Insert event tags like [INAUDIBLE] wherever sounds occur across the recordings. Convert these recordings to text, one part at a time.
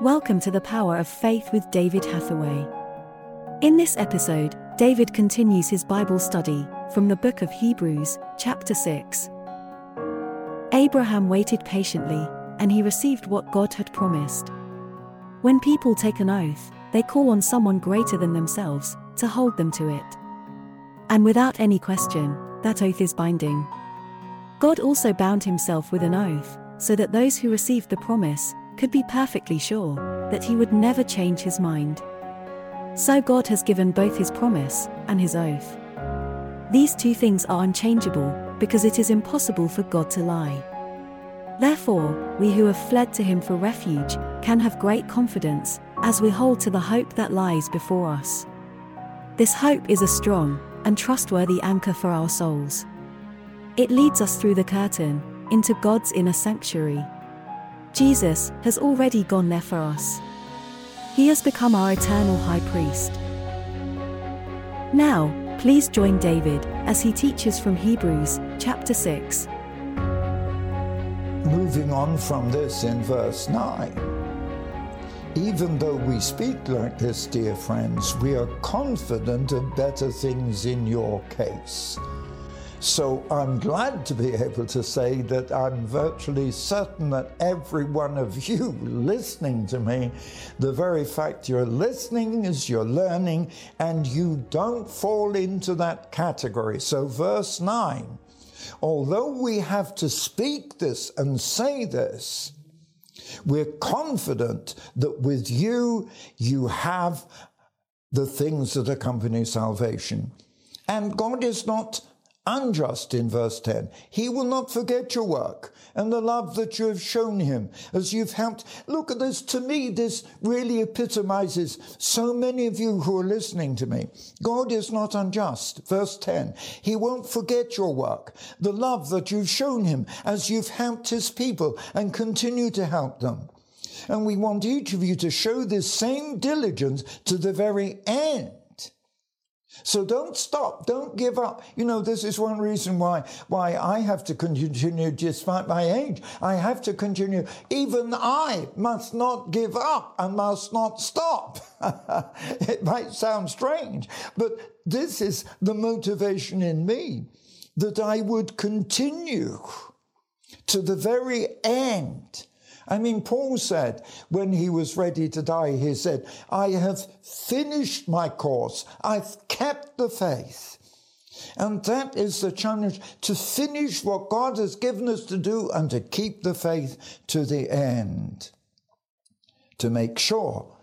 Welcome to the Power of Faith with David Hathaway. In this episode, David continues his Bible study from the book of Hebrews, chapter 6. Abraham waited patiently, and he received what God had promised. When people take an oath, they call on someone greater than themselves to hold them to it. And without any question, that oath is binding. God also bound himself with an oath, so that those who received the promise could be perfectly sure that he would never change his mind. So God has given both his promise and his oath. These two things are unchangeable because it is impossible for God to lie. Therefore, we who have fled to him for refuge can have great confidence as we hold to the hope that lies before us. This hope is a strong and trustworthy anchor for our souls. It leads us through the curtain into God's inner sanctuary. Jesus has already gone there for us. He has become our eternal high priest. Now, please join David as he teaches from Hebrews chapter 6. Moving on from this in verse 9. Even though we speak like this, dear friends, we are confident of better things in your case. So I'm glad to be able to say that I'm virtually certain that every one of [LAUGHS] you listening to me, the very fact you're listening is you're learning and you don't fall into that category. So, verse 9 although we have to speak this and say this, we're confident that with you, you have the things that accompany salvation. And God is not unjust in verse 10. He will not forget your work and the love that you have shown him as you've helped. Look at this. To me, this really epitomizes so many of you who are listening to me. God is not unjust. Verse 10. He won't forget your work, the love that you've shown him as you've helped his people and continue to help them. And we want each of you to show this same diligence to the very end so don't stop, don't give up. You know, this is one reason why why I have to continue despite my age. I have to continue. Even I must not give up and must not stop. [LAUGHS] it might sound strange, but this is the motivation in me that I would continue to the very end I mean, Paul said when he was ready to die, he said, I have finished my course, I've kept the faith. And that is the challenge to finish what God has given us to do and to keep the faith to the end, to make sure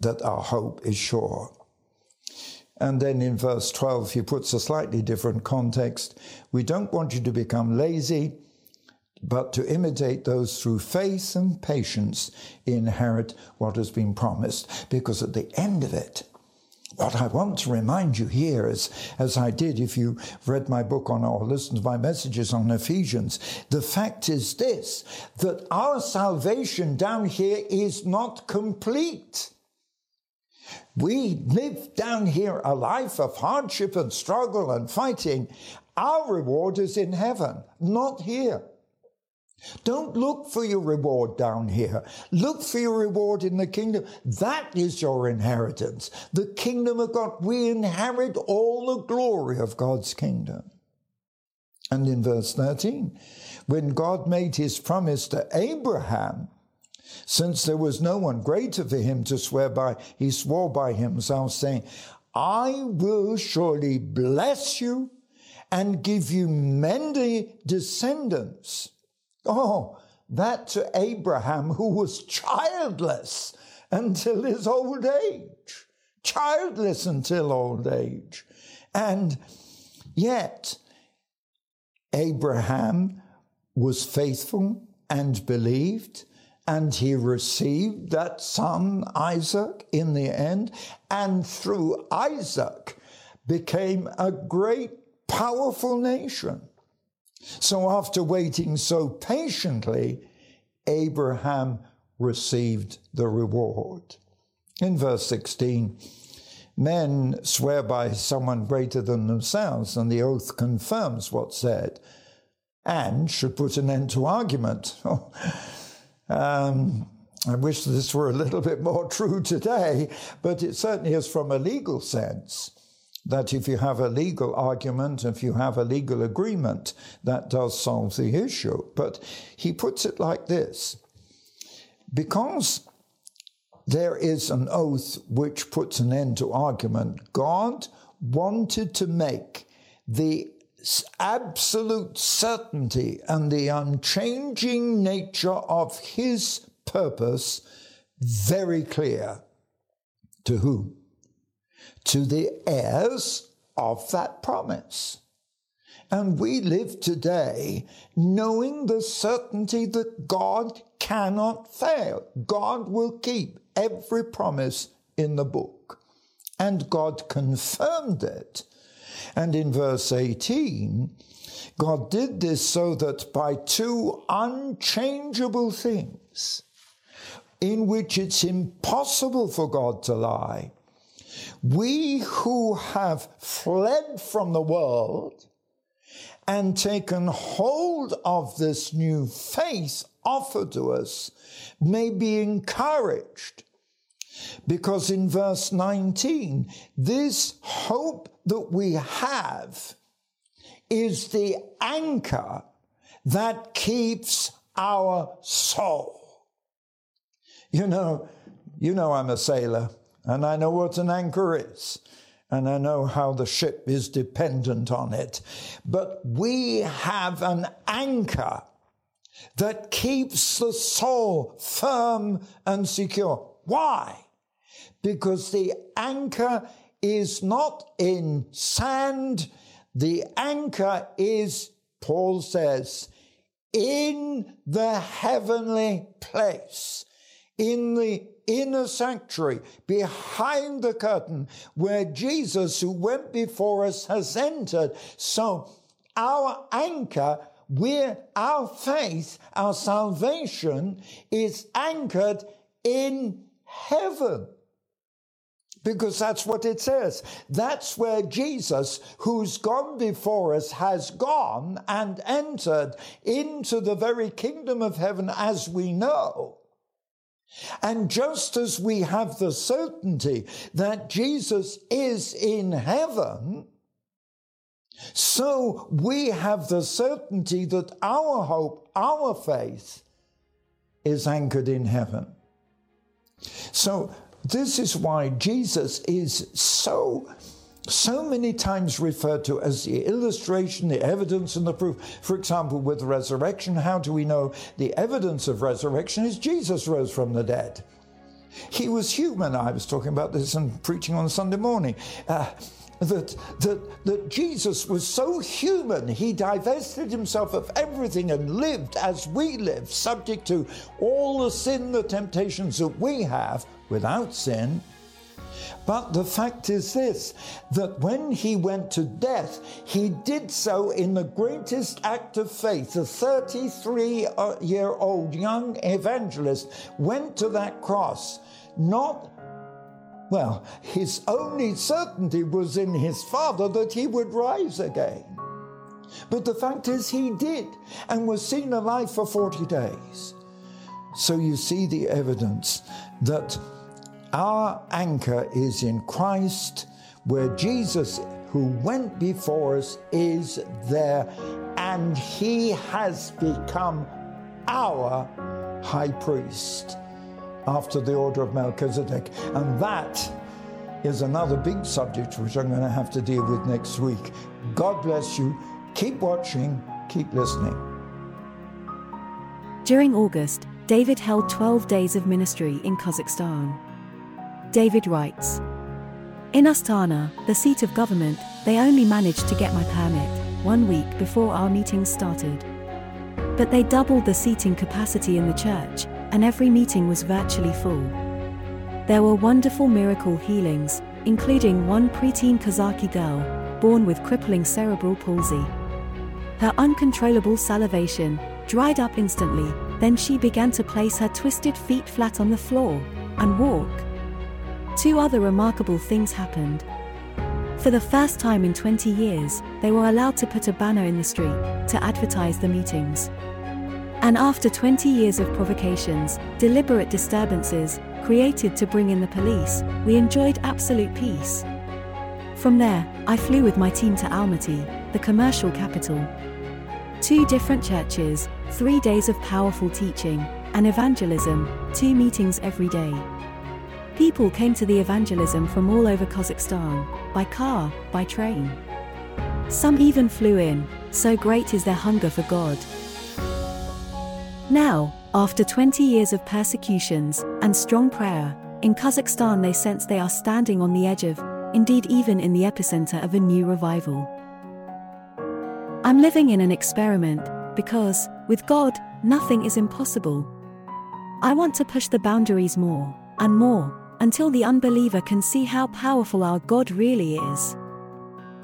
that our hope is sure. And then in verse 12, he puts a slightly different context. We don't want you to become lazy but to imitate those through faith and patience inherit what has been promised. Because at the end of it, what I want to remind you here is, as I did if you read my book on or listened to my messages on Ephesians, the fact is this, that our salvation down here is not complete. We live down here a life of hardship and struggle and fighting. Our reward is in heaven, not here. Don't look for your reward down here. Look for your reward in the kingdom. That is your inheritance. The kingdom of God. We inherit all the glory of God's kingdom. And in verse 13, when God made his promise to Abraham, since there was no one greater for him to swear by, he swore by himself, saying, I will surely bless you and give you many descendants. Oh, that to Abraham, who was childless until his old age. Childless until old age. And yet, Abraham was faithful and believed, and he received that son, Isaac, in the end, and through Isaac became a great, powerful nation. So after waiting so patiently, Abraham received the reward. In verse 16, men swear by someone greater than themselves, and the oath confirms what's said and should put an end to argument. [LAUGHS] um, I wish this were a little bit more [LAUGHS] true today, but it certainly is from a legal sense that if you have a legal argument, if you have a legal agreement, that does solve the issue. But he puts it like this because there is an oath which puts an end to argument, God wanted to make the absolute certainty and the unchanging nature of his purpose very clear. To whom? To the heirs of that promise. And we live today knowing the certainty that God cannot fail. God will keep every promise in the book. And God confirmed it. And in verse 18, God did this so that by two unchangeable things, in which it's impossible for God to lie, we who have fled from the world and taken hold of this new faith offered to us may be encouraged. Because in verse 19, this hope that we have is the anchor that keeps our soul. You know, you know I'm a sailor and I know what an anchor is, and I know how the ship is dependent on it. But we have an anchor that keeps the soul firm and secure. Why? Because the anchor is not in sand, the anchor is, Paul says, in the heavenly place, in the inner sanctuary, behind the curtain, where Jesus, who went before us, has entered. So our anchor, where our faith, our salvation is anchored in heaven. Because that's what it says. That's where Jesus, who's gone before us, has gone and entered into the very kingdom of heaven as we know. And just as we have the certainty that Jesus is in heaven, so we have the certainty that our hope, our faith, is anchored in heaven. So, this is why Jesus is so so many times referred to as the illustration, the evidence, and the proof. For example, with resurrection, how do we know the evidence of resurrection is Jesus rose from the dead? He was human. I was talking about this and preaching on Sunday morning. Uh, that, that, that Jesus was so human, he divested himself of everything and lived as we live, subject to all the sin, the temptations that we have without sin but the fact is this that when he went to death, he did so in the greatest act of faith. A 33 year old young evangelist went to that cross, not well, his only certainty was in his Father that he would rise again. But the fact is, he did and was seen alive for 40 days. So you see the evidence that our anchor is in Christ, where Jesus, who went before us, is there, and he has become our high priest after the order of Melchizedek. And that is another big subject which I'm going to have to deal with next week. God bless you. Keep watching, keep listening. During August, David held 12 days of ministry in Kazakhstan. David writes In Astana, the seat of government, they only managed to get my permit one week before our meeting started. But they doubled the seating capacity in the church, and every meeting was virtually full. There were wonderful miracle healings, including one preteen Kazaki girl, born with crippling cerebral palsy. Her uncontrollable salivation dried up instantly, then she began to place her twisted feet flat on the floor and walk. Two other remarkable things happened. For the first time in 20 years, they were allowed to put a banner in the street to advertise the meetings. And after 20 years of provocations, deliberate disturbances, created to bring in the police, we enjoyed absolute peace. From there, I flew with my team to Almaty, the commercial capital. Two different churches, three days of powerful teaching, and evangelism, two meetings every day. People came to the evangelism from all over Kazakhstan, by car, by train. Some even flew in, so great is their hunger for God. Now, after 20 years of persecutions and strong prayer, in Kazakhstan they sense they are standing on the edge of, indeed, even in the epicenter of a new revival. I'm living in an experiment because, with God, nothing is impossible. I want to push the boundaries more and more until the unbeliever can see how powerful our God really is.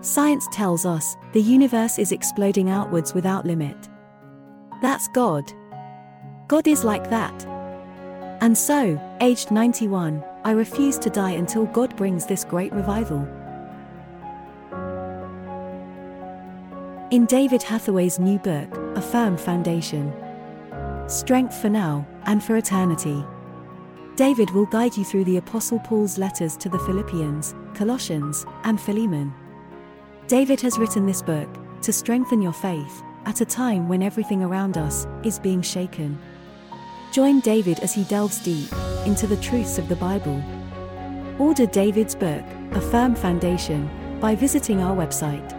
Science tells us the universe is exploding outwards without limit. That's God. God is like that. And so, aged 91, I refuse to die until God brings this great revival. In David Hathaway's new book, A Firm Foundation Strength for Now and for Eternity, David will guide you through the Apostle Paul's letters to the Philippians, Colossians, and Philemon. David has written this book to strengthen your faith at a time when everything around us is being shaken. Join David as he delves deep into the truths of the Bible. Order David's book, A Firm Foundation, by visiting our website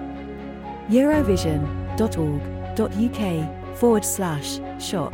eurovision.org.uk forward slash shop.